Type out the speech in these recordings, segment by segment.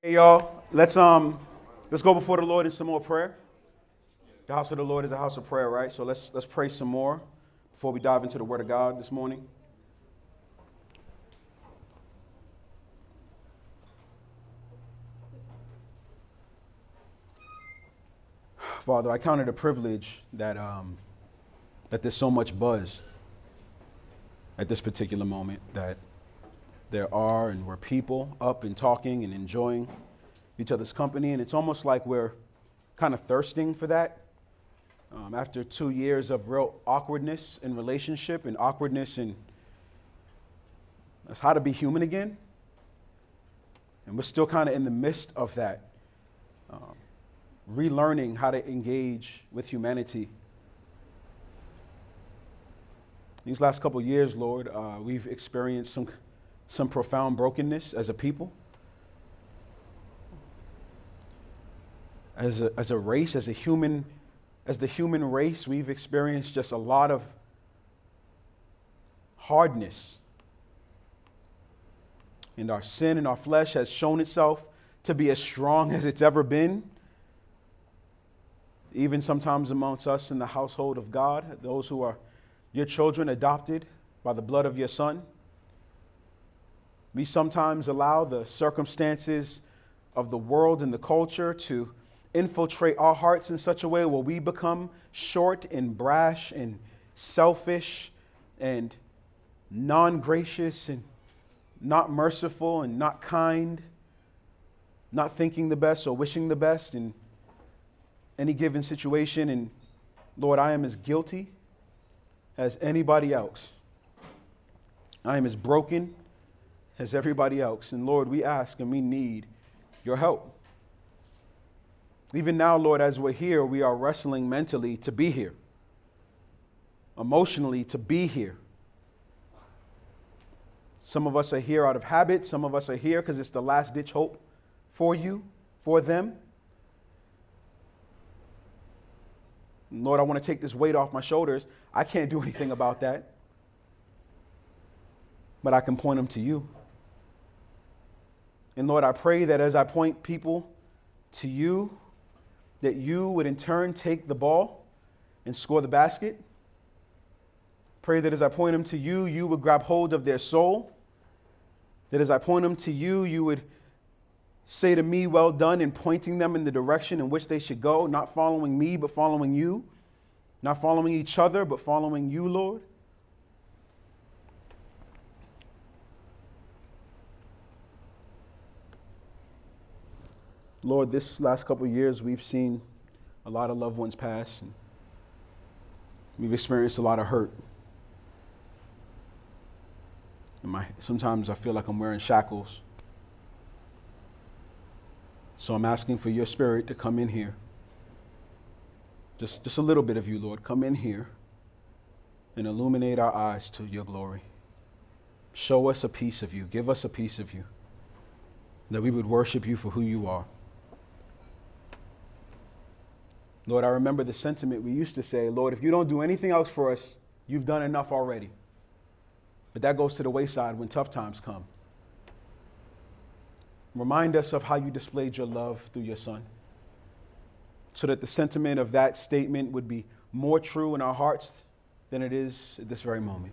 Hey y'all, let's um let's go before the Lord in some more prayer. The house of the Lord is a house of prayer, right? So let's let's pray some more before we dive into the word of God this morning. Father, I count it a privilege that um that there's so much buzz at this particular moment that there are and we're people up and talking and enjoying each other's company. And it's almost like we're kind of thirsting for that. Um, after two years of real awkwardness in relationship and awkwardness in that's how to be human again. And we're still kind of in the midst of that, um, relearning how to engage with humanity. These last couple years, Lord, uh, we've experienced some some profound brokenness as a people, as a, as a race, as a human, as the human race, we've experienced just a lot of hardness. And our sin and our flesh has shown itself to be as strong as it's ever been. Even sometimes amongst us in the household of God, those who are your children adopted by the blood of your Son. We sometimes allow the circumstances of the world and the culture to infiltrate our hearts in such a way where we become short and brash and selfish and non gracious and not merciful and not kind, not thinking the best or wishing the best in any given situation. And Lord, I am as guilty as anybody else. I am as broken as everybody else. And Lord, we ask and we need your help. Even now, Lord, as we're here, we are wrestling mentally to be here, emotionally to be here. Some of us are here out of habit, some of us are here because it's the last ditch hope for you, for them. Lord, I want to take this weight off my shoulders. I can't do anything about that, but I can point them to you. And Lord, I pray that as I point people to you, that you would in turn take the ball and score the basket. Pray that as I point them to you, you would grab hold of their soul. That as I point them to you, you would say to me, Well done, in pointing them in the direction in which they should go, not following me, but following you, not following each other, but following you, Lord. Lord, this last couple years, we've seen a lot of loved ones pass, and we've experienced a lot of hurt. And my, sometimes I feel like I'm wearing shackles. So I'm asking for your spirit to come in here. Just, just a little bit of you, Lord. Come in here and illuminate our eyes to your glory. Show us a piece of you. Give us a piece of you. That we would worship you for who you are. Lord, I remember the sentiment we used to say, Lord, if you don't do anything else for us, you've done enough already. But that goes to the wayside when tough times come. Remind us of how you displayed your love through your son, so that the sentiment of that statement would be more true in our hearts than it is at this very moment.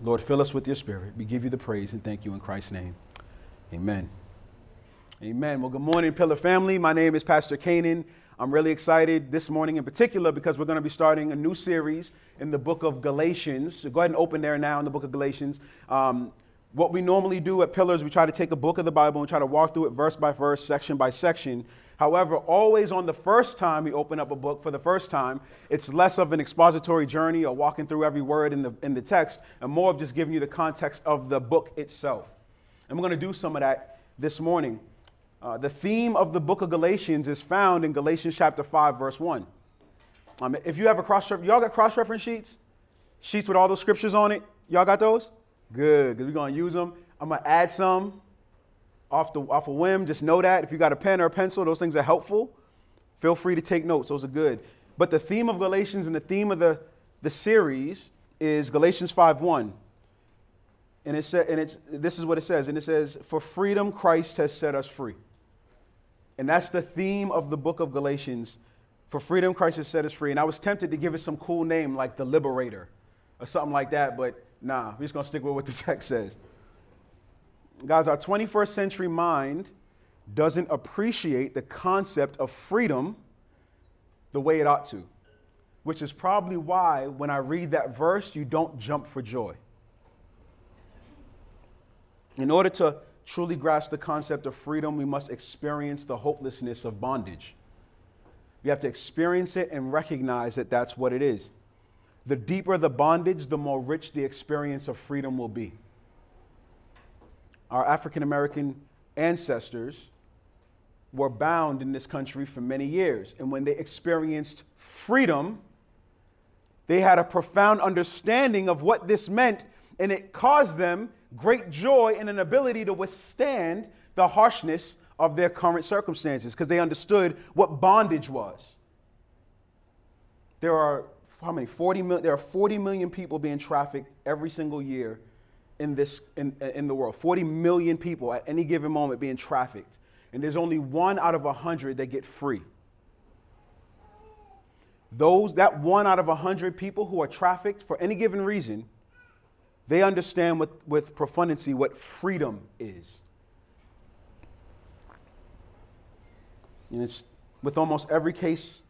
Lord, fill us with your spirit. We give you the praise and thank you in Christ's name. Amen. Amen. Well, good morning, Pillar family. My name is Pastor Canaan. I'm really excited this morning in particular because we're going to be starting a new series in the book of Galatians. So go ahead and open there now in the book of Galatians. Um, what we normally do at Pillars, we try to take a book of the Bible and try to walk through it verse by verse, section by section. However, always on the first time we open up a book for the first time, it's less of an expository journey or walking through every word in the, in the text and more of just giving you the context of the book itself. And we're going to do some of that this morning. Uh, the theme of the book of Galatians is found in Galatians chapter 5, verse 1. Um, if you have a cross y'all got cross reference sheets? Sheets with all those scriptures on it? Y'all got those? Good, because we're going to use them. I'm going to add some off, the, off a whim. Just know that. If you got a pen or a pencil, those things are helpful. Feel free to take notes, those are good. But the theme of Galatians and the theme of the, the series is Galatians 5 1. And, it said, and it's, this is what it says. And it says, For freedom, Christ has set us free. And that's the theme of the book of Galatians. For freedom, Christ has set us free. And I was tempted to give it some cool name like the Liberator or something like that, but nah, we're just going to stick with what the text says. Guys, our 21st century mind doesn't appreciate the concept of freedom the way it ought to, which is probably why when I read that verse, you don't jump for joy. In order to truly grasp the concept of freedom, we must experience the hopelessness of bondage. We have to experience it and recognize that that's what it is. The deeper the bondage, the more rich the experience of freedom will be. Our African American ancestors were bound in this country for many years. And when they experienced freedom, they had a profound understanding of what this meant, and it caused them great joy and an ability to withstand the harshness of their current circumstances because they understood what bondage was. There are how many? 40 million, there are 40 million people being trafficked every single year in, this, in, in the world. 40 million people at any given moment being trafficked and there's only one out of a hundred that get free. Those, that one out of a hundred people who are trafficked for any given reason, they understand with, with profundity what freedom is. And it's with almost every case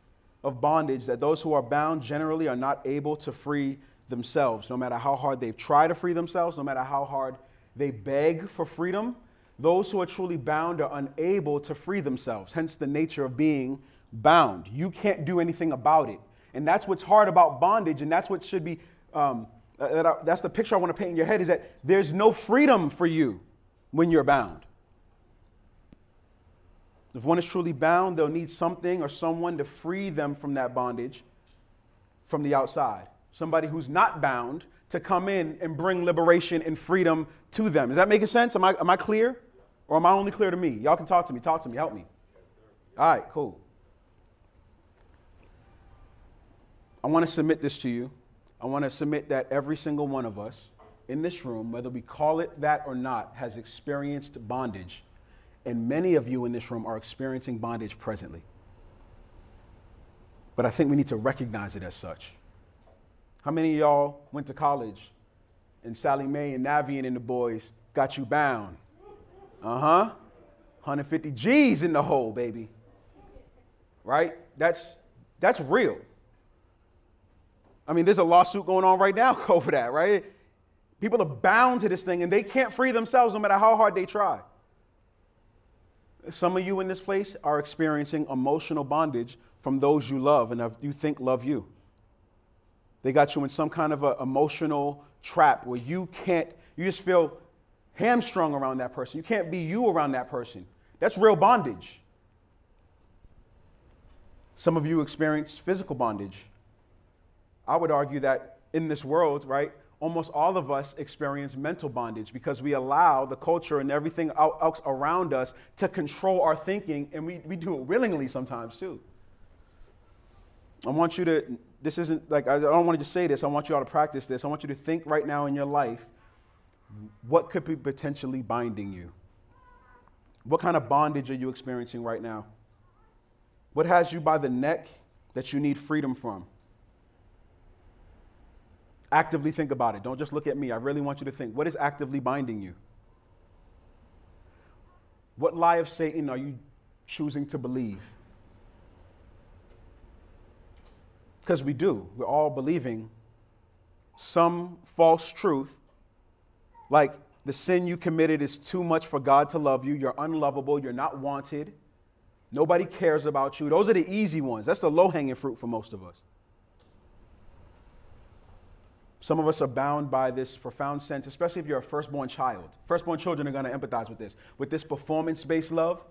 of bondage that those who are bound generally are not able to free themselves, no matter how hard they've tried to free themselves, no matter how hard they beg for freedom, those who are truly bound are unable to free themselves, hence the nature of being bound. You can't do anything about it. And that's what's hard about bondage, and that's what should be, um, uh, that's the picture I want to paint in your head is that there's no freedom for you when you're bound. If one is truly bound, they'll need something or someone to free them from that bondage from the outside. Somebody who's not bound to come in and bring liberation and freedom to them. Is that making sense? Am I, am I clear? Or am I only clear to me? Y'all can talk to me. Talk to me. Help me. All right, cool. I want to submit this to you. I want to submit that every single one of us in this room, whether we call it that or not, has experienced bondage. And many of you in this room are experiencing bondage presently. But I think we need to recognize it as such. How many of y'all went to college and Sallie Mae and Navient and the boys got you bound? Uh huh. 150 G's in the hole, baby. Right? That's that's real. I mean, there's a lawsuit going on right now over that, right? People are bound to this thing and they can't free themselves no matter how hard they try. Some of you in this place are experiencing emotional bondage from those you love and you think love you. They got you in some kind of an emotional trap where you can't, you just feel hamstrung around that person. You can't be you around that person. That's real bondage. Some of you experience physical bondage. I would argue that in this world, right, almost all of us experience mental bondage because we allow the culture and everything else around us to control our thinking, and we, we do it willingly sometimes too. I want you to this isn't like, I don't want to just say this. I want you all to practice this. I want you to think right now in your life what could be potentially binding you? What kind of bondage are you experiencing right now? What has you by the neck that you need freedom from? Actively think about it. Don't just look at me. I really want you to think. What is actively binding you? What lie of Satan are you choosing to believe? Because we do. We're all believing some false truth, like the sin you committed is too much for God to love you, you're unlovable, you're not wanted, nobody cares about you. Those are the easy ones. That's the low hanging fruit for most of us. Some of us are bound by this profound sense, especially if you're a firstborn child. Firstborn children are going to empathize with this, with this performance based love,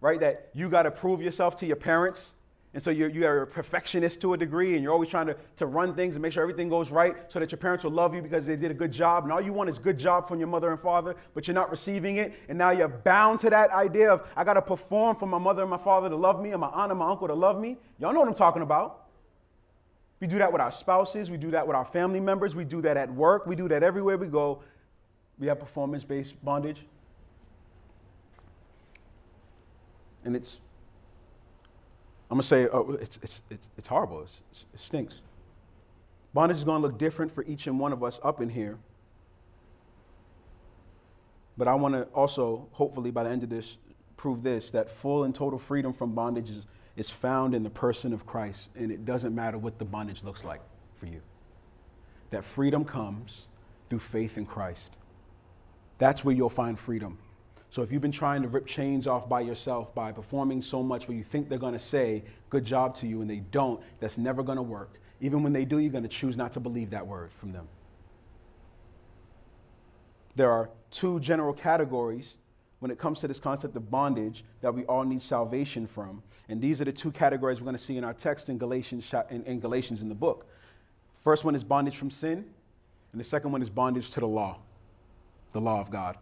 right? That you got to prove yourself to your parents and so you're, you are a perfectionist to a degree, and you're always trying to, to run things and make sure everything goes right so that your parents will love you because they did a good job. And all you want is good job from your mother and father, but you're not receiving it. And now you're bound to that idea of, I got to perform for my mother and my father to love me, and my aunt and my uncle to love me. Y'all know what I'm talking about. We do that with our spouses, we do that with our family members, we do that at work, we do that everywhere we go. We have performance based bondage. And it's, I'm to say, oh, it's, it's, it's, it's horrible. It's, it stinks. Bondage is going to look different for each and one of us up in here. But I want to also, hopefully, by the end of this, prove this that full and total freedom from bondage is, is found in the person of Christ, and it doesn't matter what the bondage looks like for you. That freedom comes through faith in Christ. That's where you'll find freedom. So if you've been trying to rip chains off by yourself by performing so much where you think they're going to say good job to you and they don't, that's never going to work. Even when they do, you're going to choose not to believe that word from them. There are two general categories when it comes to this concept of bondage that we all need salvation from. And these are the two categories we're going to see in our text in Galatians, in, in Galatians in the book. First one is bondage from sin, and the second one is bondage to the law, the law of God.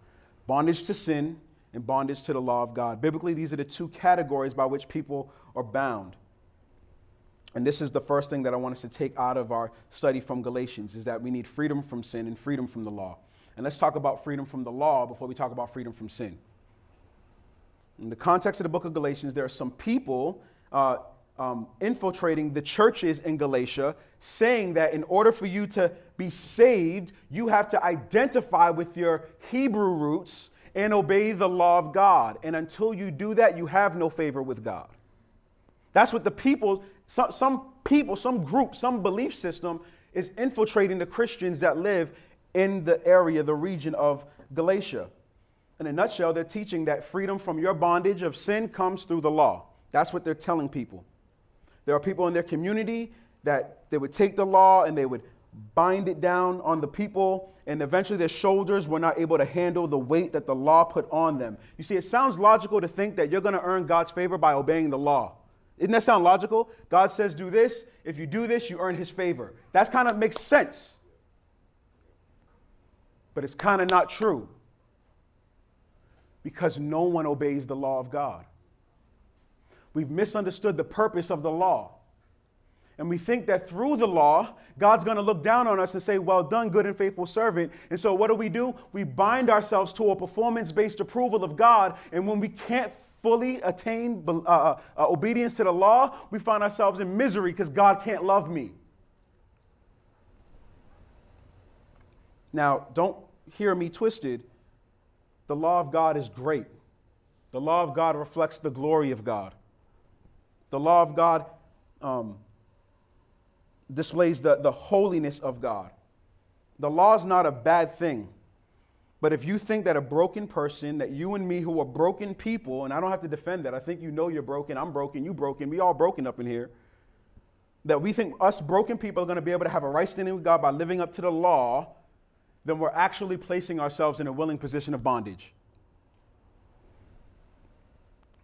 Bondage to sin and bondage to the law of God. Biblically, these are the two categories by which people are bound. And this is the first thing that I want us to take out of our study from Galatians is that we need freedom from sin and freedom from the law. And let's talk about freedom from the law before we talk about freedom from sin. In the context of the book of Galatians, there are some people uh, um, infiltrating the churches in Galatia, saying that in order for you to be saved, you have to identify with your Hebrew roots and obey the law of God. And until you do that, you have no favor with God. That's what the people, some, some people, some group, some belief system is infiltrating the Christians that live in the area, the region of Galatia. In a nutshell, they're teaching that freedom from your bondage of sin comes through the law. That's what they're telling people. There are people in their community that they would take the law and they would bind it down on the people, and eventually their shoulders were not able to handle the weight that the law put on them. You see, it sounds logical to think that you're going to earn God's favor by obeying the law. Doesn't that sound logical? God says, do this. If you do this, you earn his favor. That kind of makes sense. But it's kind of not true because no one obeys the law of God. We've misunderstood the purpose of the law. And we think that through the law, God's going to look down on us and say, Well done, good and faithful servant. And so, what do we do? We bind ourselves to a performance based approval of God. And when we can't fully attain uh, uh, uh, obedience to the law, we find ourselves in misery because God can't love me. Now, don't hear me twisted. The law of God is great. The law of God reflects the glory of God. The law of God um, displays the, the holiness of God. The law is not a bad thing. But if you think that a broken person, that you and me who are broken people, and I don't have to defend that, I think you know you're broken, I'm broken, you broken, we all broken up in here, that we think us broken people are going to be able to have a right standing with God by living up to the law, then we're actually placing ourselves in a willing position of bondage.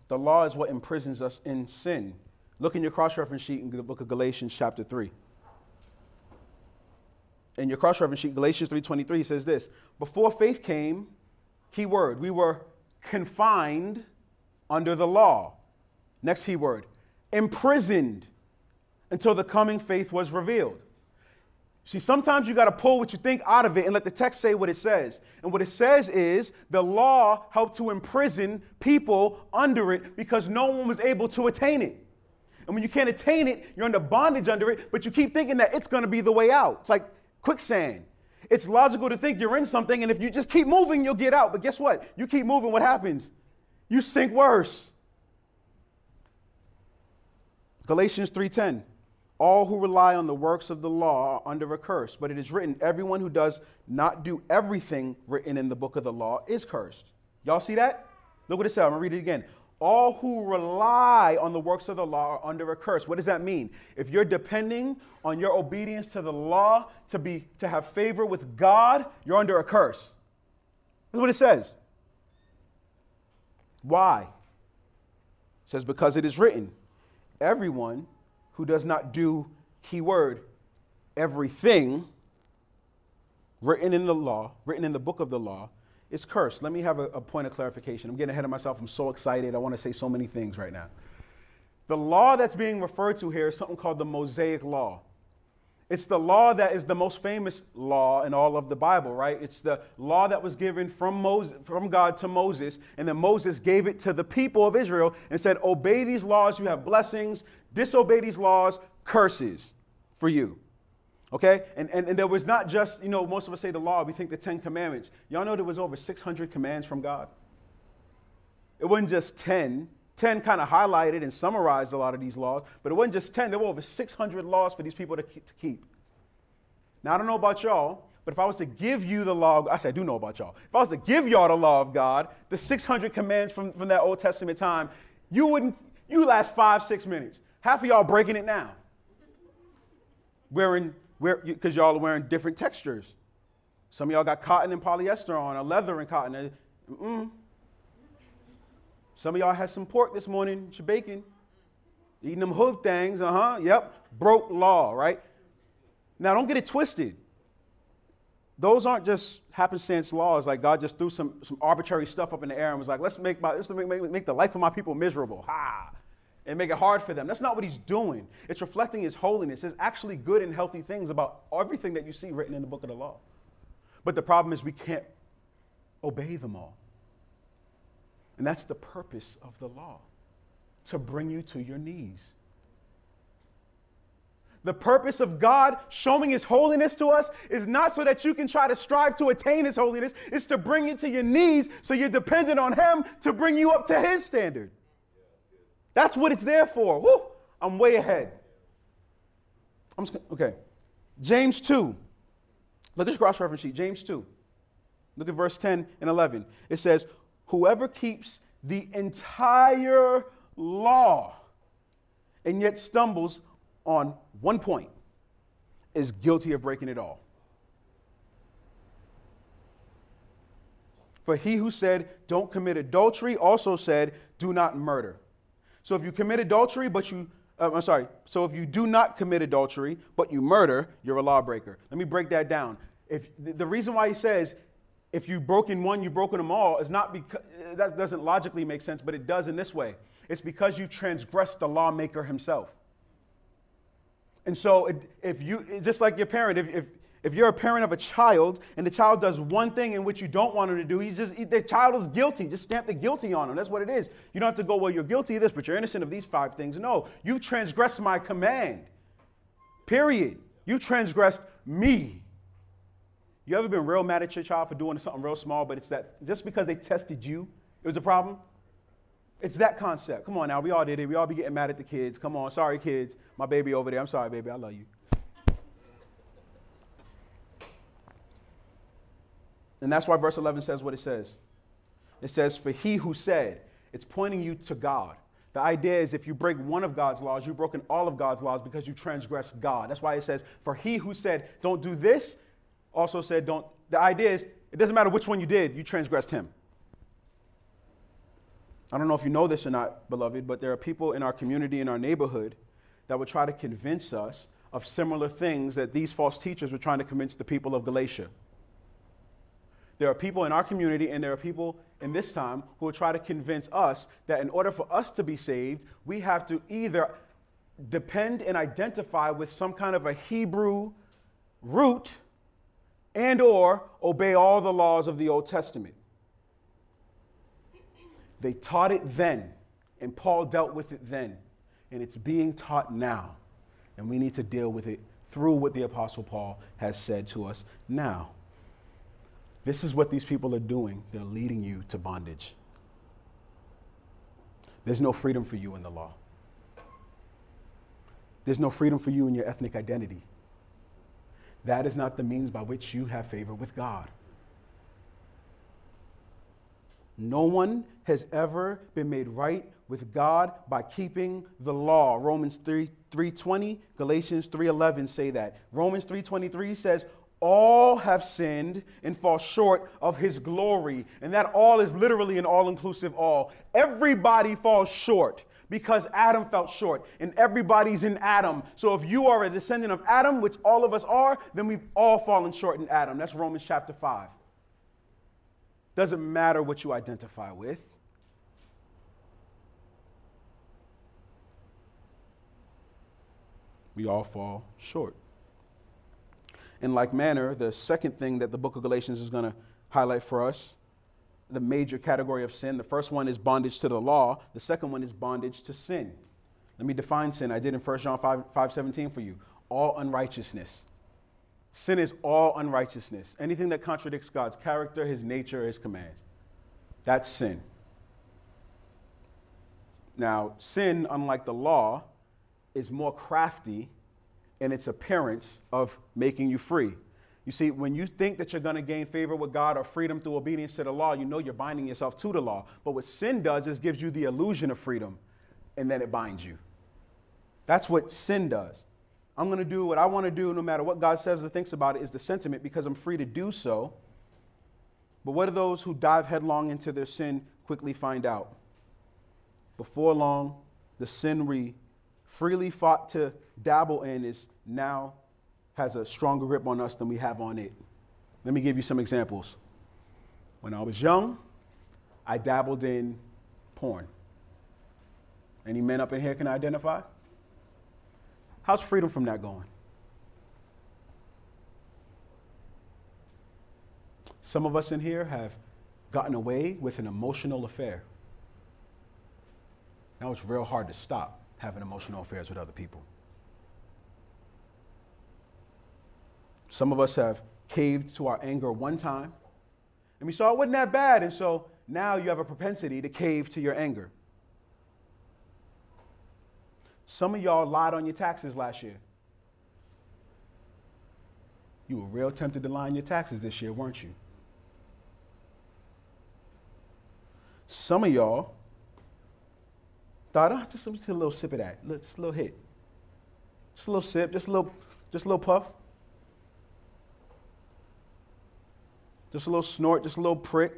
The law is what imprisons us in sin. Look in your cross reference sheet in the book of Galatians, chapter 3 in your cross reference sheet, Galatians 3.23 says this, before faith came, key word, we were confined under the law. Next key word, imprisoned until the coming faith was revealed. See, sometimes you got to pull what you think out of it and let the text say what it says. And what it says is the law helped to imprison people under it because no one was able to attain it. And when you can't attain it, you're under bondage under it, but you keep thinking that it's going to be the way out. It's like quicksand. It's logical to think you're in something, and if you just keep moving, you'll get out. But guess what? You keep moving, what happens? You sink worse. Galatians 3:10. All who rely on the works of the law are under a curse, but it is written, everyone who does not do everything written in the book of the law is cursed. Y'all see that? Look what it says. I'm gonna read it again all who rely on the works of the law are under a curse. What does that mean? If you're depending on your obedience to the law to be to have favor with God, you're under a curse. That's what it says. Why? It says because it is written, everyone who does not do keyword everything written in the law, written in the book of the law, is cursed. Let me have a, a point of clarification. I'm getting ahead of myself. I'm so excited. I want to say so many things right now. The law that's being referred to here is something called the Mosaic Law. It's the law that is the most famous law in all of the Bible, right? It's the law that was given from Moses, from God to Moses, and then Moses gave it to the people of Israel and said, "Obey these laws, you have blessings. Disobey these laws, curses for you." Okay? And, and, and there was not just, you know, most of us say the law, we think the Ten Commandments. Y'all know there was over 600 commands from God? It wasn't just 10. 10 kind of highlighted and summarized a lot of these laws, but it wasn't just 10. There were over 600 laws for these people to keep. Now, I don't know about y'all, but if I was to give you the law, actually, I do know about y'all. If I was to give y'all the law of God, the 600 commands from, from that Old Testament time, you wouldn't, you last five, six minutes. Half of y'all breaking it now. Wearing, because y'all are wearing different textures. Some of y'all got cotton and polyester on, or leather and cotton. Uh, mm-mm. Some of y'all had some pork this morning, your bacon. Eating them hoof things, uh huh, yep. Broke law, right? Now, don't get it twisted. Those aren't just happenstance laws, like God just threw some, some arbitrary stuff up in the air and was like, let's make, my, let's make, make, make the life of my people miserable. Ha! And make it hard for them. That's not what he's doing. It's reflecting his holiness. There's actually good and healthy things about everything that you see written in the book of the law. But the problem is we can't obey them all. And that's the purpose of the law to bring you to your knees. The purpose of God showing His holiness to us is not so that you can try to strive to attain His holiness, it's to bring you to your knees so you're dependent on Him to bring you up to His standard. That's what it's there for. Woo, I'm way ahead. I'm just, okay. James 2. Look at your cross reference sheet. James 2. Look at verse 10 and 11. It says, Whoever keeps the entire law and yet stumbles on one point is guilty of breaking it all. For he who said, Don't commit adultery, also said, Do not murder. So if you commit adultery, but you, uh, I'm sorry, so if you do not commit adultery, but you murder, you're a lawbreaker. Let me break that down. If the reason why he says if you've broken one, you've broken them all, is not because that doesn't logically make sense, but it does in this way. It's because you transgressed the lawmaker himself. And so, if you, just like your parent, if, if, if you're a parent of a child and the child does one thing in which you don't want him to do, he's just, the child is guilty. Just stamp the guilty on him. That's what it is. You don't have to go, well, you're guilty of this, but you're innocent of these five things. No, you transgressed my command. Period. You transgressed me. You ever been real mad at your child for doing something real small, but it's that just because they tested you, it was a problem? It's that concept. Come on now, we all did it. We all be getting mad at the kids. Come on, sorry, kids. My baby over there. I'm sorry, baby. I love you. And that's why verse 11 says what it says. It says, For he who said, it's pointing you to God. The idea is if you break one of God's laws, you've broken all of God's laws because you transgressed God. That's why it says, For he who said, Don't do this, also said, don't, the idea is, it doesn't matter which one you did, you transgressed him. I don't know if you know this or not, beloved, but there are people in our community, in our neighborhood, that would try to convince us of similar things that these false teachers were trying to convince the people of Galatia. There are people in our community, and there are people in this time who will try to convince us that in order for us to be saved, we have to either depend and identify with some kind of a Hebrew root and or obey all the laws of the Old Testament. They taught it then, and Paul dealt with it then, and it's being taught now. And we need to deal with it through what the Apostle Paul has said to us now. This is what these people are doing. They're leading you to bondage. There's no freedom for you in the law. There's no freedom for you in your ethnic identity. That is not the means by which you have favor with God. No one has ever been made right with God by keeping the law. Romans 3 3:20, Galatians 3:11 say that. Romans 3:23 says all have sinned and fall short of his glory. And that all is literally an all-inclusive all. Everybody falls short because Adam fell short, and everybody's in Adam. So if you are a descendant of Adam, which all of us are, then we've all fallen short in Adam. That's Romans chapter 5. Doesn't matter what you identify with. We all fall short. In like manner, the second thing that the book of Galatians is going to highlight for us, the major category of sin. The first one is bondage to the law. The second one is bondage to sin. Let me define sin. I did in 1 John 5, 5 17 for you. All unrighteousness. Sin is all unrighteousness. Anything that contradicts God's character, his nature, his commands. That's sin. Now, sin, unlike the law, is more crafty in its appearance of making you free. You see, when you think that you're going to gain favor with God or freedom through obedience to the law, you know you're binding yourself to the law. But what sin does is gives you the illusion of freedom, and then it binds you. That's what sin does. I'm going to do what I want to do no matter what God says or thinks about it, is the sentiment because I'm free to do so. But what do those who dive headlong into their sin quickly find out? Before long, the sin we freely fought to dabble in is now has a stronger grip on us than we have on it. Let me give you some examples. When I was young, I dabbled in porn. Any men up in here can identify? How's freedom from that going? Some of us in here have gotten away with an emotional affair. Now it's real hard to stop having emotional affairs with other people. Some of us have caved to our anger one time, and we saw it wasn't that bad, and so now you have a propensity to cave to your anger. Some of y'all lied on your taxes last year. You were real tempted to lie on your taxes this year, weren't you? Some of y'all thought, oh, just, just a little sip of that, just a little hit, just a little sip, just a little, just a little puff, just a little snort, just a little prick.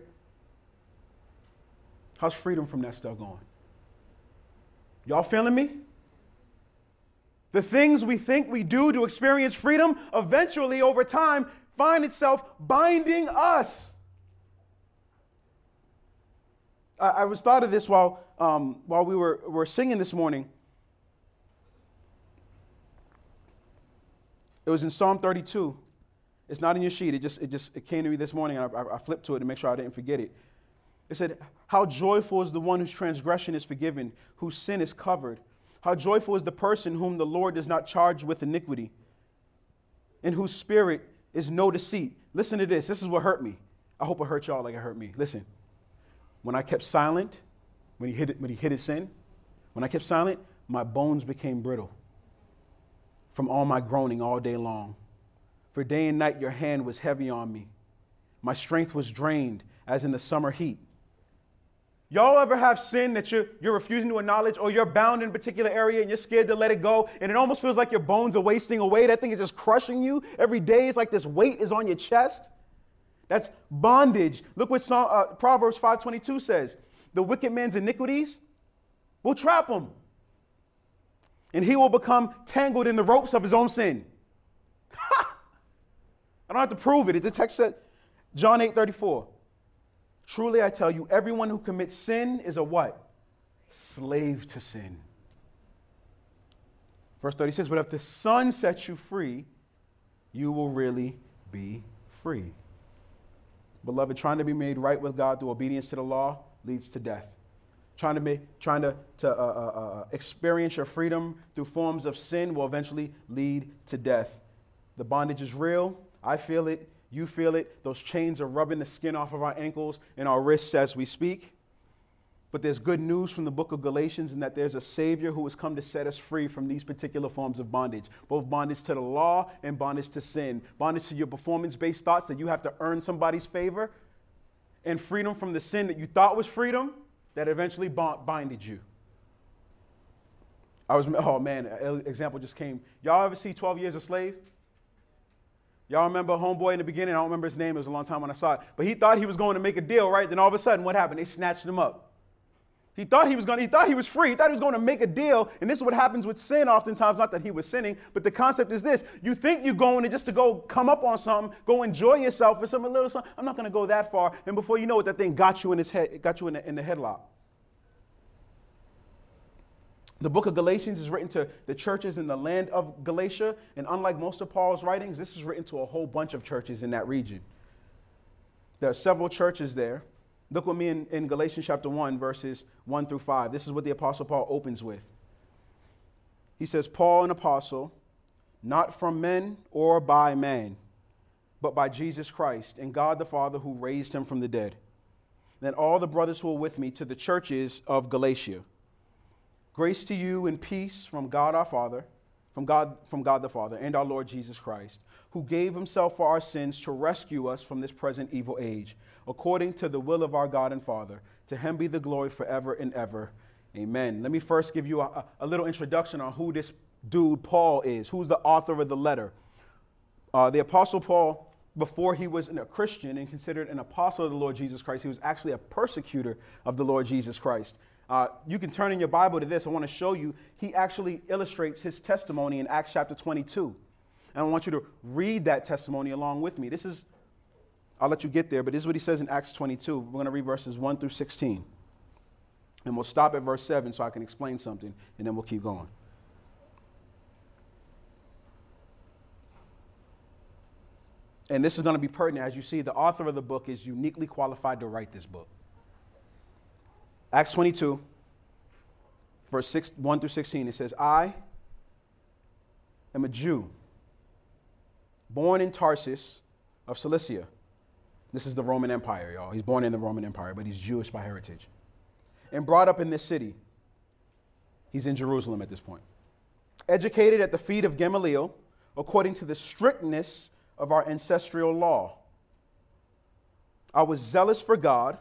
How's freedom from that stuff going? Y'all feeling me? The things we think we do to experience freedom eventually, over time, find itself binding us. I, I was thought of this while, um, while we were, were singing this morning. It was in Psalm 32. It's not in your sheet. It just, it just it came to me this morning, and I, I flipped to it to make sure I didn't forget it. It said, How joyful is the one whose transgression is forgiven, whose sin is covered. How joyful is the person whom the Lord does not charge with iniquity, in whose spirit is no deceit. Listen to this. This is what hurt me. I hope it hurt y'all like it hurt me. Listen. When I kept silent, when he hit, when he hit his sin, when I kept silent, my bones became brittle from all my groaning all day long. For day and night your hand was heavy on me. My strength was drained as in the summer heat. Y'all ever have sin that you're, you're refusing to acknowledge or you're bound in a particular area and you're scared to let it go and it almost feels like your bones are wasting away? That thing is just crushing you every day. It's like this weight is on your chest. That's bondage. Look what Psalm, uh, Proverbs 5.22 says. The wicked man's iniquities will trap him and he will become tangled in the ropes of his own sin. I don't have to prove it. The text said, John 8 34. Truly I tell you, everyone who commits sin is a what? Slave to sin. Verse 36 But if the Son sets you free, you will really be free. Beloved, trying to be made right with God through obedience to the law leads to death. Trying to, make, trying to, to uh, uh, uh, experience your freedom through forms of sin will eventually lead to death. The bondage is real. I feel it. You feel it. Those chains are rubbing the skin off of our ankles and our wrists as we speak. But there's good news from the book of Galatians in that there's a Savior who has come to set us free from these particular forms of bondage, both bondage to the law and bondage to sin, bondage to your performance based thoughts that you have to earn somebody's favor, and freedom from the sin that you thought was freedom that eventually binded you. I was, oh man, an example just came. Y'all ever see 12 Years a Slave? Y'all remember Homeboy in the beginning? I don't remember his name. It was a long time when I saw it. But he thought he was going to make a deal, right? Then all of a sudden, what happened? They snatched him up. He thought he was going. To, he thought he was free. He thought he was going to make a deal. And this is what happens with sin. Oftentimes, not that he was sinning, but the concept is this: you think you're going to just to go come up on something, go enjoy yourself or some little something. I'm not going to go that far. And before you know it, that thing got you in his head, got you in the, in the headlock. The book of Galatians is written to the churches in the land of Galatia, and unlike most of Paul's writings, this is written to a whole bunch of churches in that region. There are several churches there. Look with me in, in Galatians chapter 1, verses 1 through 5. This is what the Apostle Paul opens with. He says, Paul, an apostle, not from men or by man, but by Jesus Christ and God the Father who raised him from the dead. Then all the brothers who are with me to the churches of Galatia. Grace to you and peace from God our Father, from God, from God the Father, and our Lord Jesus Christ, who gave himself for our sins to rescue us from this present evil age, according to the will of our God and Father. To him be the glory forever and ever. Amen. Let me first give you a, a little introduction on who this dude Paul is, who's the author of the letter. Uh, the Apostle Paul, before he was a Christian and considered an apostle of the Lord Jesus Christ, he was actually a persecutor of the Lord Jesus Christ. Uh, you can turn in your Bible to this. I want to show you. He actually illustrates his testimony in Acts chapter 22. And I want you to read that testimony along with me. This is, I'll let you get there, but this is what he says in Acts 22. We're going to read verses 1 through 16. And we'll stop at verse 7 so I can explain something, and then we'll keep going. And this is going to be pertinent. As you see, the author of the book is uniquely qualified to write this book. Acts 22, verse 6, 1 through 16, it says, I am a Jew, born in Tarsus of Cilicia. This is the Roman Empire, y'all. He's born in the Roman Empire, but he's Jewish by heritage. And brought up in this city. He's in Jerusalem at this point. Educated at the feet of Gamaliel, according to the strictness of our ancestral law. I was zealous for God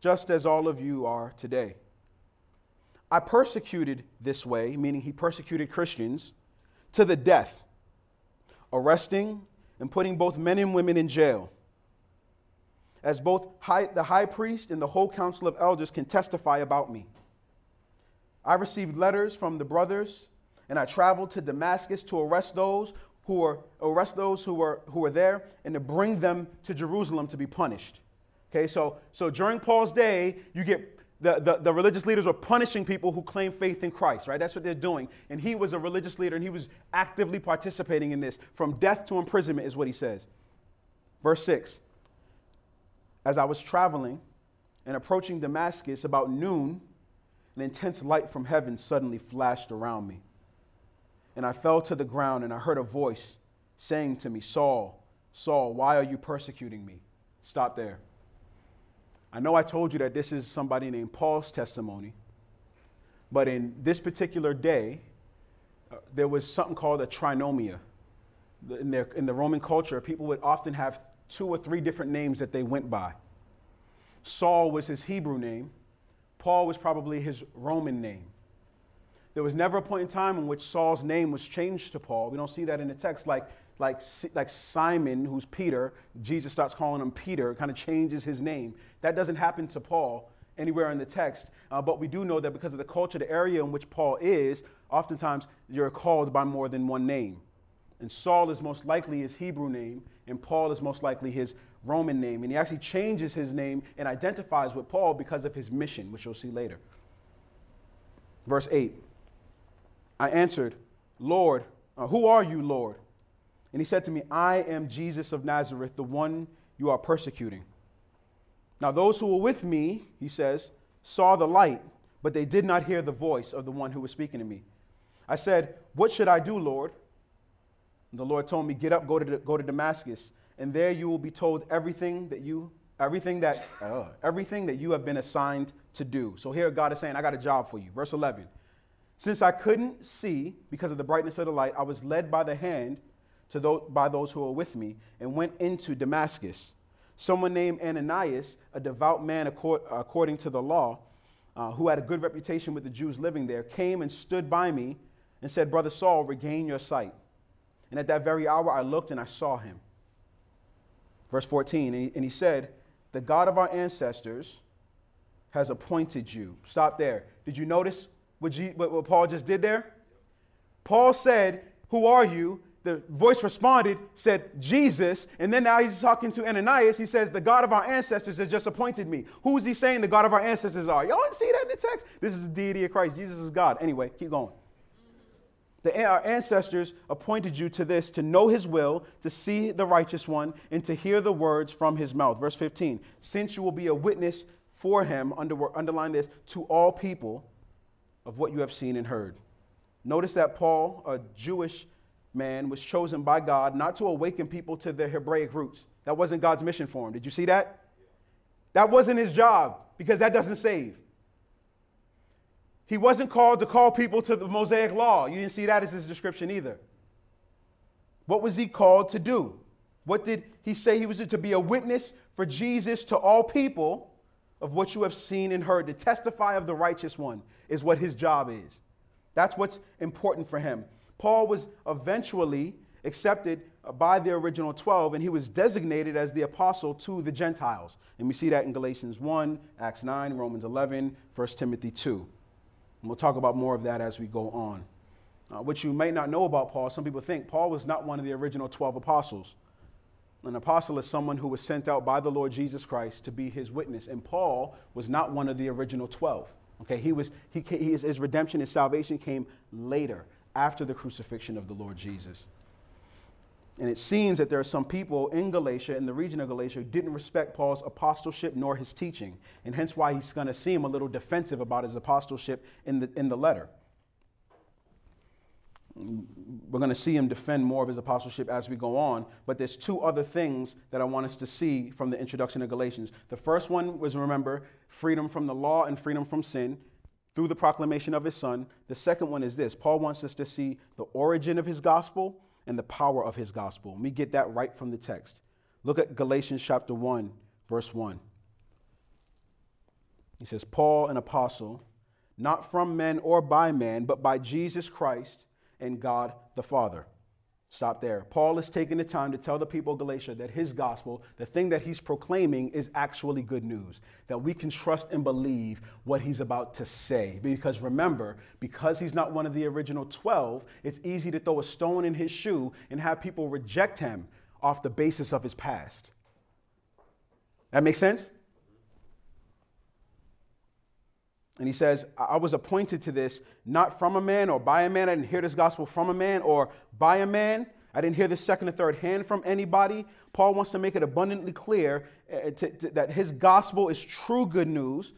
just as all of you are today. I persecuted this way, meaning he persecuted Christians, to the death, arresting and putting both men and women in jail. As both high, the high priest and the whole council of elders can testify about me. I received letters from the brothers, and I traveled to Damascus to arrest those who were arrest those who were who were there and to bring them to Jerusalem to be punished. Okay, so, so during Paul's day, you get the, the, the, religious leaders were punishing people who claim faith in Christ, right? That's what they're doing. And he was a religious leader and he was actively participating in this. From death to imprisonment is what he says. Verse 6 As I was traveling and approaching Damascus about noon, an intense light from heaven suddenly flashed around me. And I fell to the ground and I heard a voice saying to me, Saul, Saul, why are you persecuting me? Stop there. I know I told you that this is somebody named Paul's testimony, but in this particular day, uh, there was something called a trinomia. In, their, in the Roman culture, people would often have two or three different names that they went by. Saul was his Hebrew name, Paul was probably his Roman name. There was never a point in time in which Saul's name was changed to Paul. We don't see that in the text. Like like, like Simon, who's Peter, Jesus starts calling him Peter, kind of changes his name. That doesn't happen to Paul anywhere in the text. Uh, but we do know that because of the culture, the area in which Paul is, oftentimes you're called by more than one name. And Saul is most likely his Hebrew name, and Paul is most likely his Roman name. And he actually changes his name and identifies with Paul because of his mission, which you'll see later. Verse 8 I answered, Lord, uh, who are you, Lord? And he said to me, I am Jesus of Nazareth, the one you are persecuting. Now, those who were with me, he says, saw the light, but they did not hear the voice of the one who was speaking to me. I said, What should I do, Lord? And the Lord told me, Get up, go to, go to Damascus, and there you will be told everything that you everything that uh, everything that you have been assigned to do. So here God is saying, I got a job for you. Verse 11. Since I couldn't see because of the brightness of the light, I was led by the hand to those, by those who were with me and went into Damascus. Someone named Ananias, a devout man according to the law, uh, who had a good reputation with the Jews living there, came and stood by me and said, Brother Saul, regain your sight. And at that very hour I looked and I saw him. Verse 14, and he, and he said, The God of our ancestors has appointed you. Stop there. Did you notice what, G, what, what Paul just did there? Paul said, Who are you? The voice responded, said, Jesus. And then now he's talking to Ananias. He says, The God of our ancestors has just appointed me. Who is he saying the God of our ancestors are? Y'all didn't see that in the text? This is the deity of Christ. Jesus is God. Anyway, keep going. The, our ancestors appointed you to this to know his will, to see the righteous one, and to hear the words from his mouth. Verse 15 Since you will be a witness for him, under, underline this, to all people of what you have seen and heard. Notice that Paul, a Jewish man, was chosen by God not to awaken people to their Hebraic roots. That wasn't God's mission for him. Did you see that? That wasn't his job because that doesn't save. He wasn't called to call people to the Mosaic law. You didn't see that as his description either. What was he called to do? What did he say he was to be a witness for Jesus to all people of what you have seen and heard, to testify of the righteous one is what his job is. That's what's important for him. Paul was eventually accepted by the original 12, and he was designated as the apostle to the Gentiles. And we see that in Galatians 1, Acts 9, Romans 11, 1 Timothy 2. And we'll talk about more of that as we go on. Uh, what you may not know about Paul, some people think Paul was not one of the original 12 apostles. An apostle is someone who was sent out by the Lord Jesus Christ to be his witness. And Paul was not one of the original 12. Okay, he was, he, his, his redemption, his salvation came later, after the crucifixion of the Lord Jesus. And it seems that there are some people in Galatia, in the region of Galatia, who didn't respect Paul's apostleship nor his teaching. And hence why he's going to seem a little defensive about his apostleship in the, in the letter we're going to see him defend more of his apostleship as we go on. But there's two other things that I want us to see from the introduction of Galatians. The first one was remember freedom from the law and freedom from sin through the proclamation of his son. The second one is this Paul wants us to see the origin of his gospel and the power of his gospel. Me get that right from the text. Look at Galatians chapter 1, verse 1. He says, Paul, an apostle, not from men or by man, but by Jesus Christ and God the Father. Stop there. Paul is taking the time to tell the people of Galatia that his gospel, the thing that he's proclaiming, is actually good news. That we can trust and believe what he's about to say. Because remember, because he's not one of the original 12, it's easy to throw a stone in his shoe and have people reject him off the basis of his past. That makes sense? And he says, I was appointed to this not from a man or by a man. I didn't hear this gospel from a man or by a man. I didn't hear the second or third hand from anybody. Paul wants to make it abundantly clear uh, to, to, that his gospel is true good news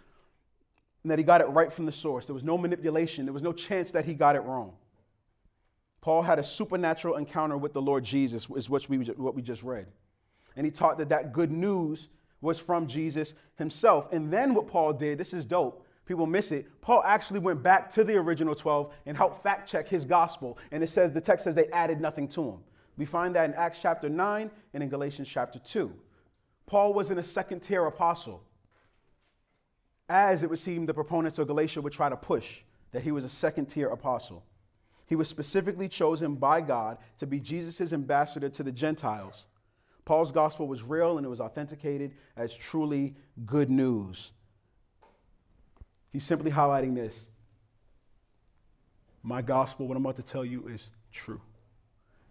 and that he got it right from the source. There was no manipulation, there was no chance that he got it wrong. Paul had a supernatural encounter with the Lord Jesus, is what we, what we just read. And he taught that that good news was from Jesus himself. And then what Paul did, this is dope people miss it. Paul actually went back to the original 12 and helped fact check his gospel. And it says, the text says they added nothing to him. We find that in Acts chapter 9 and in Galatians chapter 2. Paul wasn't a second tier apostle, as it would seem the proponents of Galatia would try to push that he was a second tier apostle. He was specifically chosen by God to be Jesus' ambassador to the Gentiles. Paul's gospel was real and it was authenticated as truly good news. He's simply highlighting this. My gospel, what I'm about to tell you, is true.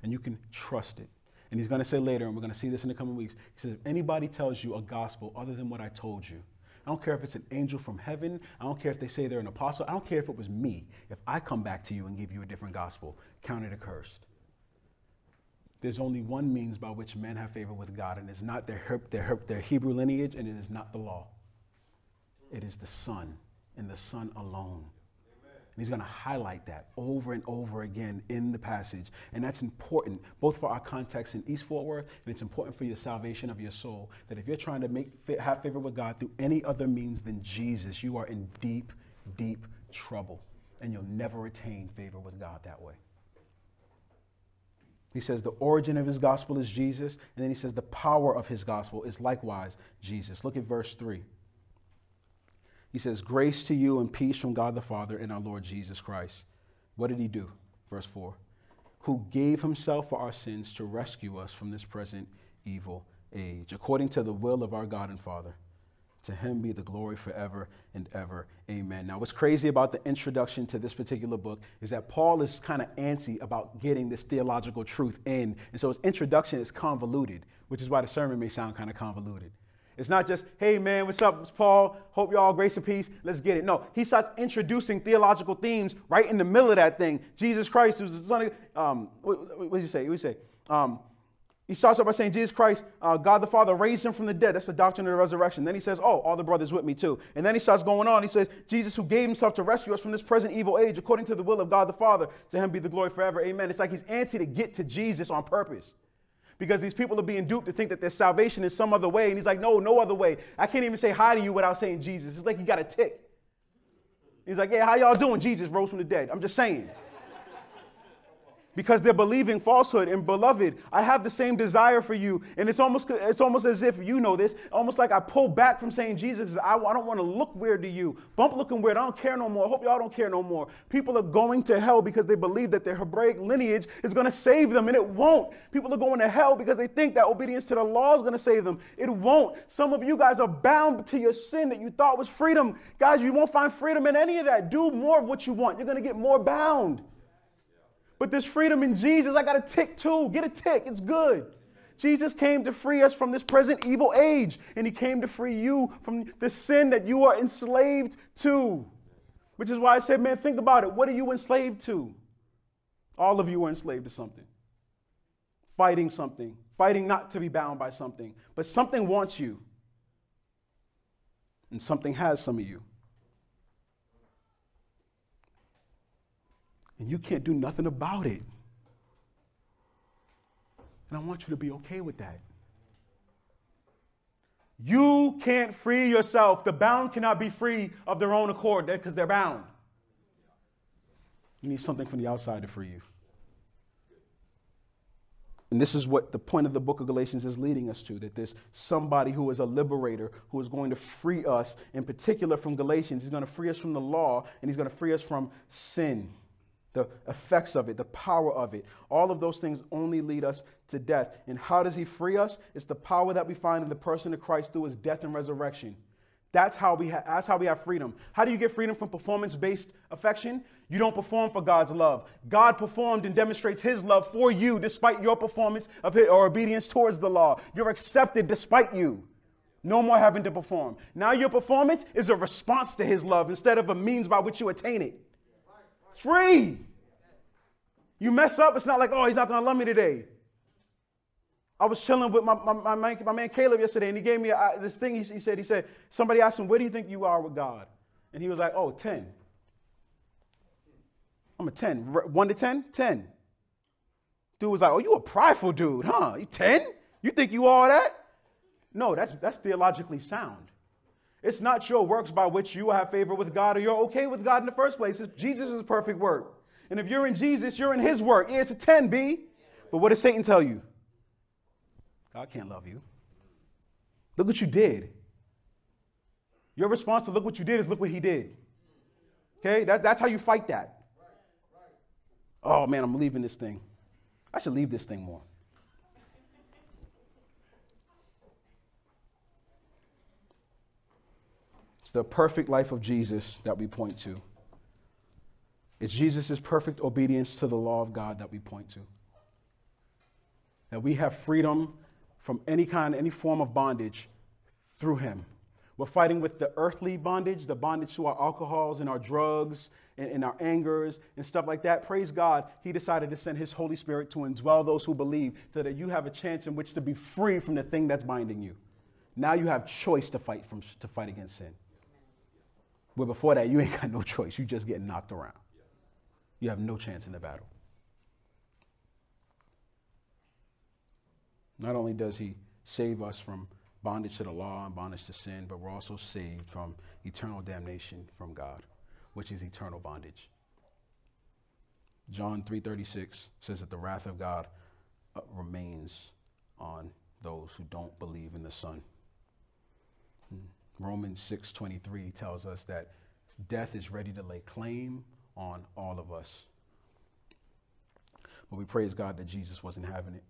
And you can trust it. And he's going to say later, and we're going to see this in the coming weeks. He says, if anybody tells you a gospel other than what I told you, I don't care if it's an angel from heaven. I don't care if they say they're an apostle. I don't care if it was me. If I come back to you and give you a different gospel, count it accursed. There's only one means by which men have favor with God, and it's not their, their, their Hebrew lineage, and it is not the law. It is the Son and the Son alone. And he's going to highlight that over and over again in the passage. And that's important, both for our context in East Fort Worth, and it's important for your salvation of your soul. That if you're trying to make, have favor with God through any other means than Jesus, you are in deep, deep trouble. And you'll never attain favor with God that way. He says the origin of his gospel is Jesus, and then he says the power of his gospel is likewise Jesus. Look at verse 3. He says, Grace to you and peace from God the Father and our Lord Jesus Christ. What did he do? Verse 4 Who gave himself for our sins to rescue us from this present evil age, according to the will of our God and Father, To him be the glory forever and ever. Amen. Now, what's crazy about the introduction to this particular book is that Paul is kind of antsy about getting this theological truth in. And so his introduction is convoluted, which is why the sermon may sound kind of convoluted. It's not just, hey man, what's up? It's Paul. Hope y'all grace and peace. Let's get it. No, he starts introducing theological themes right in the middle of that thing. Jesus Christ, who's the son of, um, what, what did you say? What did you say? Um, he starts off by saying, Jesus Christ, uh, God the Father raised him from the dead. That's the doctrine of the resurrection. Then he says, Oh, all the brothers with me too. And then he starts going on. He says, Jesus who gave himself to rescue us from this present evil age, according to the will of God the Father, to him be the glory forever. Amen. It's like he's antsy to get to Jesus on purpose. Because these people are being duped to think that their salvation is some other way. And he's like, No, no other way. I can't even say hi to you without saying Jesus. It's like you got a tick. He's like, Yeah, how y'all doing? Jesus rose from the dead. I'm just saying because they're believing falsehood. And beloved, I have the same desire for you. And it's almost, it's almost as if you know this, almost like I pull back from saying Jesus, I, I don't want to look weird to you. Bump looking weird. I don't care no more. I hope y'all don't care no more. People are going to hell because they believe that their Hebraic lineage is going to save them, and it won't. People are going to hell because they think that obedience to the law is going to save them. It won't. Some of you guys are bound to your sin that you thought was freedom. Guys, you won't find freedom in any of that. Do more of what you want. You're going to get more bound. But there's freedom in Jesus. I got a tick too. Get a tick. It's good. Jesus came to free us from this present evil age, and he came to free you from the sin that you are enslaved to. Which is why I said, man, think about it. What are you enslaved to? All of you are enslaved to something. Fighting something, fighting not to be bound by something, but something wants you, and something has some of you. And you can't do nothing about it. And I want you to be okay with that. You can't free yourself. The bound cannot be free of their own accord because they're bound. You need something from the outside to free you. And this is what the point of the book of Galatians is leading us to that there's somebody who is a liberator who is going to free us, in particular from Galatians. He's going to free us from the law and he's going to free us from sin the effects of it, the power of it. All of those things only lead us to death. And how does he free us? It's the power that we find in the person of Christ through his death and resurrection. That's how we ha- that's how we have freedom. How do you get freedom from performance-based affection? You don't perform for God's love. God performed and demonstrates his love for you despite your performance of his, or obedience towards the law. You're accepted despite you. No more having to perform. Now your performance is a response to his love instead of a means by which you attain it. Free. You mess up, it's not like, oh, he's not to love me today. I was chilling with my, my, my, man, my man Caleb yesterday, and he gave me this thing. He, he, said, he said, somebody asked him, where do you think you are with God? And he was like, oh, 10. I'm a 10. 1 to 10? 10. Dude was like, oh, you a prideful dude, huh? You 10? You think you all that? No, that's, that's theologically sound. It's not your works by which you have favor with God or you're okay with God in the first place. It's Jesus' perfect work. And if you're in Jesus, you're in his work. Yeah, it's a 10, B. But what does Satan tell you? God can't love you. Look what you did. Your response to look what you did is look what he did. Okay? That, that's how you fight that. Oh man, I'm leaving this thing. I should leave this thing more. It's the perfect life of Jesus that we point to. It's Jesus' perfect obedience to the law of God that we point to. That we have freedom from any kind, any form of bondage through him. We're fighting with the earthly bondage, the bondage to our alcohols and our drugs and, and, our angers and stuff like that. Praise God, He decided to send His Holy Spirit to indwell those who believe so that you have a chance in which to be free from the thing that's binding you. Now you have choice to fight, from, to fight against sin. Where before that, you ain't got no choice. You just get knocked around. You have no chance in the battle. Not only does he save us from bondage to the law and bondage to sin, but we're also saved from eternal damnation from God, which is eternal bondage. John 3:36 says that the wrath of God uh, remains on those who don't believe in the Son. Romans 6:23 tells us that death is ready to lay claim on all of us. But we praise God that Jesus wasn't having it.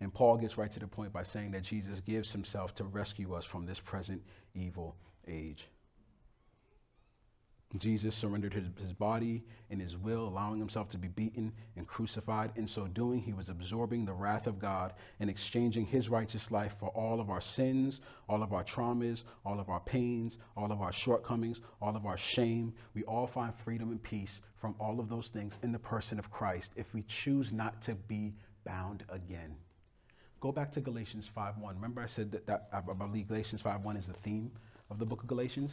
And Paul gets right to the point by saying that Jesus gives himself to rescue us from this present evil age. Jesus surrendered his, his body and his will, allowing himself to be beaten and crucified. In so doing, he was absorbing the wrath of God and exchanging his righteous life for all of our sins, all of our traumas, all of our pains, all of our shortcomings, all of our shame. We all find freedom and peace from all of those things in the person of Christ if we choose not to be bound again. Go back to Galatians 5:1. Remember I said that, that I believe Galatians 5:1 is the theme of the book of Galatians?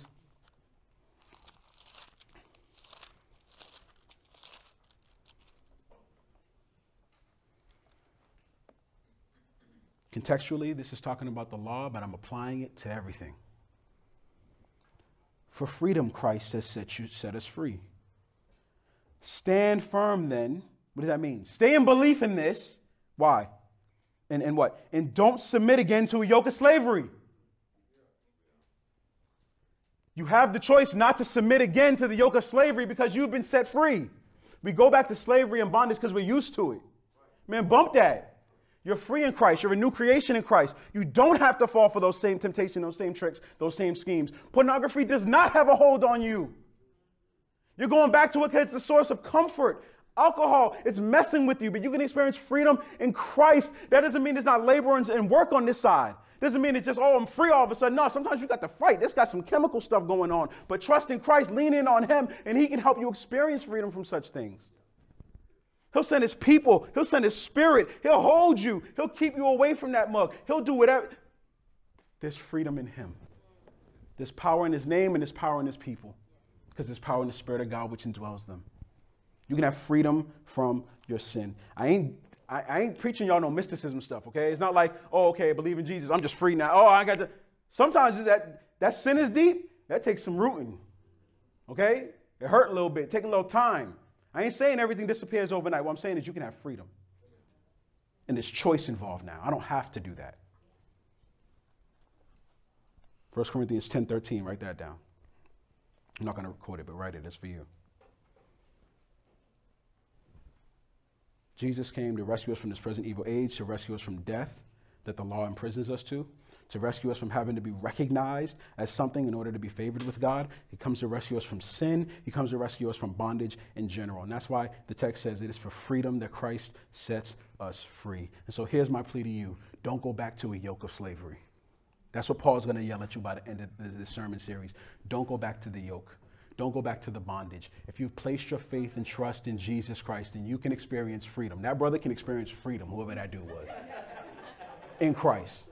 Contextually, this is talking about the law, but I'm applying it to everything. For freedom, Christ has set, you, set us free. Stand firm then. What does that mean? Stay in belief in this. Why? And, and what? And don't submit again to a yoke of slavery. You have the choice not to submit again to the yoke of slavery because you've been set free. We go back to slavery and bondage because we're used to it. Man, bump that. You're free in Christ. You're a new creation in Christ. You don't have to fall for those same temptations, those same tricks, those same schemes. Pornography does not have a hold on you. You're going back to it because it's a source of comfort. Alcohol is messing with you, but you can experience freedom in Christ. That doesn't mean there's not labor and work on this side. Doesn't mean it's just, oh, I'm free all of a sudden. No, sometimes you got to fight. This got some chemical stuff going on. But trust in Christ, lean in on Him, and He can help you experience freedom from such things. He'll send his people. He'll send his spirit. He'll hold you. He'll keep you away from that mug. He'll do whatever. There's freedom in him. There's power in his name and there's power in his people because there's power in the spirit of God which indwells them. You can have freedom from your sin. I ain't I, ain't preaching y'all no mysticism stuff, okay? It's not like, oh, okay, believe in Jesus. I'm just free now. Oh, I got to. Sometimes that that sin is deep. That takes some rooting. Okay? It hurt a little bit, take a little time. I ain't saying everything disappears overnight. What I'm saying is you can have freedom. And there's choice involved now. I don't have to do that. 1 Corinthians 10 13, write that down. I'm not going to record it, but write it. It's for you. Jesus came to rescue us from this present evil age, to rescue us from death that the law imprisons us to to rescue us from having to be recognized as something in order to be favored with God. He comes to rescue us from sin. He comes to rescue us from bondage in general. And that's why the text says it is for freedom that Christ sets us free. And so here's my plea to you don't go back to a yoke of slavery. That's what Paul's going to yell at you by the end of this sermon series. Don't go back to the yoke. Don't go back to the bondage. If you've placed your faith and trust in Jesus Christ, then you can experience freedom. That brother can experience freedom, whoever that dude was, in Christ.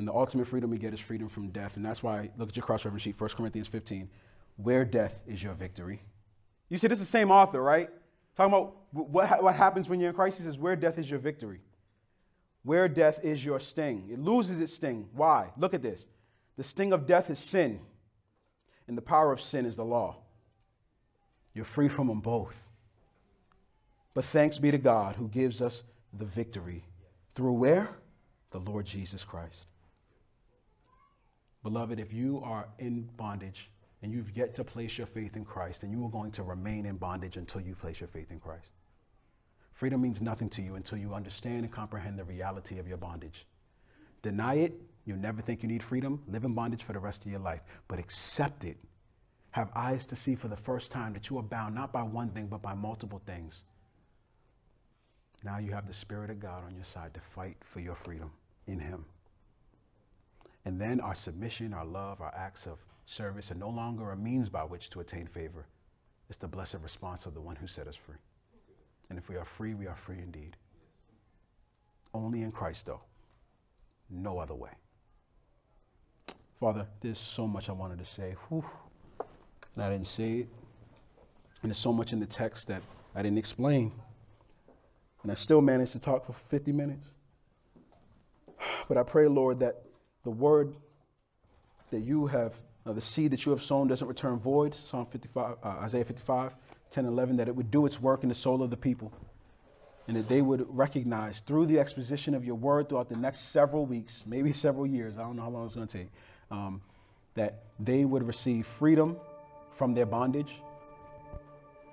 And the ultimate freedom we get is freedom from death. And that's why, look at your cross reference sheet, 1 Corinthians 15. Where death is your victory. You see, this is the same author, right? Talking about what, what happens when you're in Christ. He says, Where death is your victory. Where death is your sting. It loses its sting. Why? Look at this. The sting of death is sin, and the power of sin is the law. You're free from them both. But thanks be to God who gives us the victory. Through where? The Lord Jesus Christ. Beloved, if you are in bondage and you've yet to place your faith in Christ, then you are going to remain in bondage until you place your faith in Christ. Freedom means nothing to you until you understand and comprehend the reality of your bondage. Deny it, you'll never think you need freedom. Live in bondage for the rest of your life, but accept it. Have eyes to see for the first time that you are bound not by one thing, but by multiple things. Now you have the Spirit of God on your side to fight for your freedom in Him. And then our submission, our love, our acts of service are no longer a means by which to attain favor. It's the blessed response of the one who set us free. And if we are free, we are free indeed. Only in Christ, though. No other way. Father, there's so much I wanted to say. Whew. And I didn't say it. And there's so much in the text that I didn't explain. And I still managed to talk for 50 minutes. But I pray, Lord, that the word that you have, uh, the seed that you have sown doesn't return void. Psalm 55, uh, Isaiah 55, 10, 11, that it would do its work in the soul of the people. And that they would recognize through the exposition of your word throughout the next several weeks, maybe several years, I don't know how long it's going to take, um, that they would receive freedom from their bondage.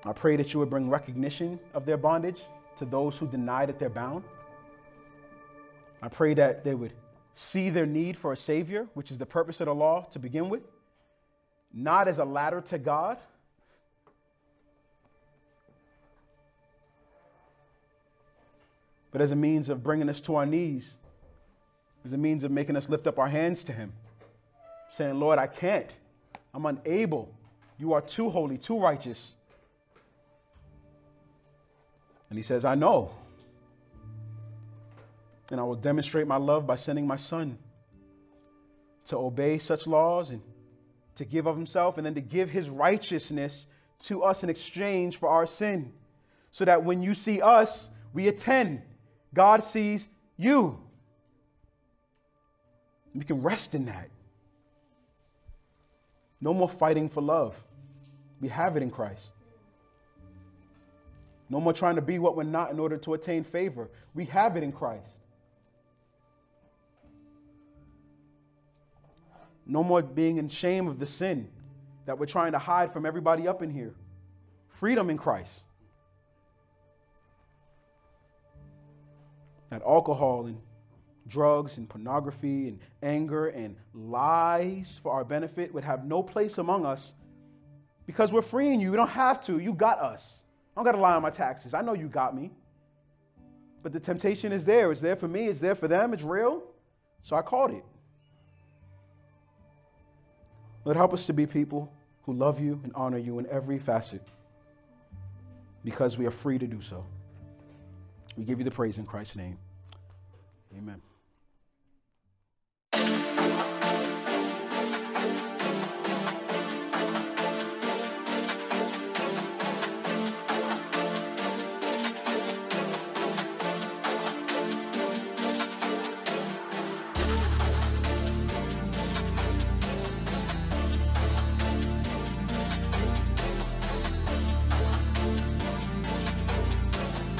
I pray that you would bring recognition of their bondage to those who deny that they're bound. I pray that they would see their need for a Savior, which is the purpose of the law to begin with, not as a ladder to God. But as a means of bringing us to our knees, as a means of making us lift up our hands to Him, saying, Lord, I can't. I'm unable. You are too holy, too righteous. And He says, I know. And I will demonstrate my love by sending my son to obey such laws and to give of himself and then to give his righteousness to us in exchange for our sin. So that when you see us, we attend. God sees you. We can rest in that. No more fighting for love. We have it in Christ. No more trying to be what we're not in order to attain favor. We have it in Christ. No more being in shame of the sin that we're trying to hide from everybody up in here. Freedom in Christ. That alcohol and drugs and pornography and anger and lies for our benefit would have no place among us because we're freeing you. We don't have to. You got us. I don't got to lie on my taxes. I know you got me. But the temptation is there. It's there for me. It's there for them. It's real. So I called it. Lord, help us to be people who love you and honor you in every facet because we are free to do so. We give you the praise in Christ's name. Amen.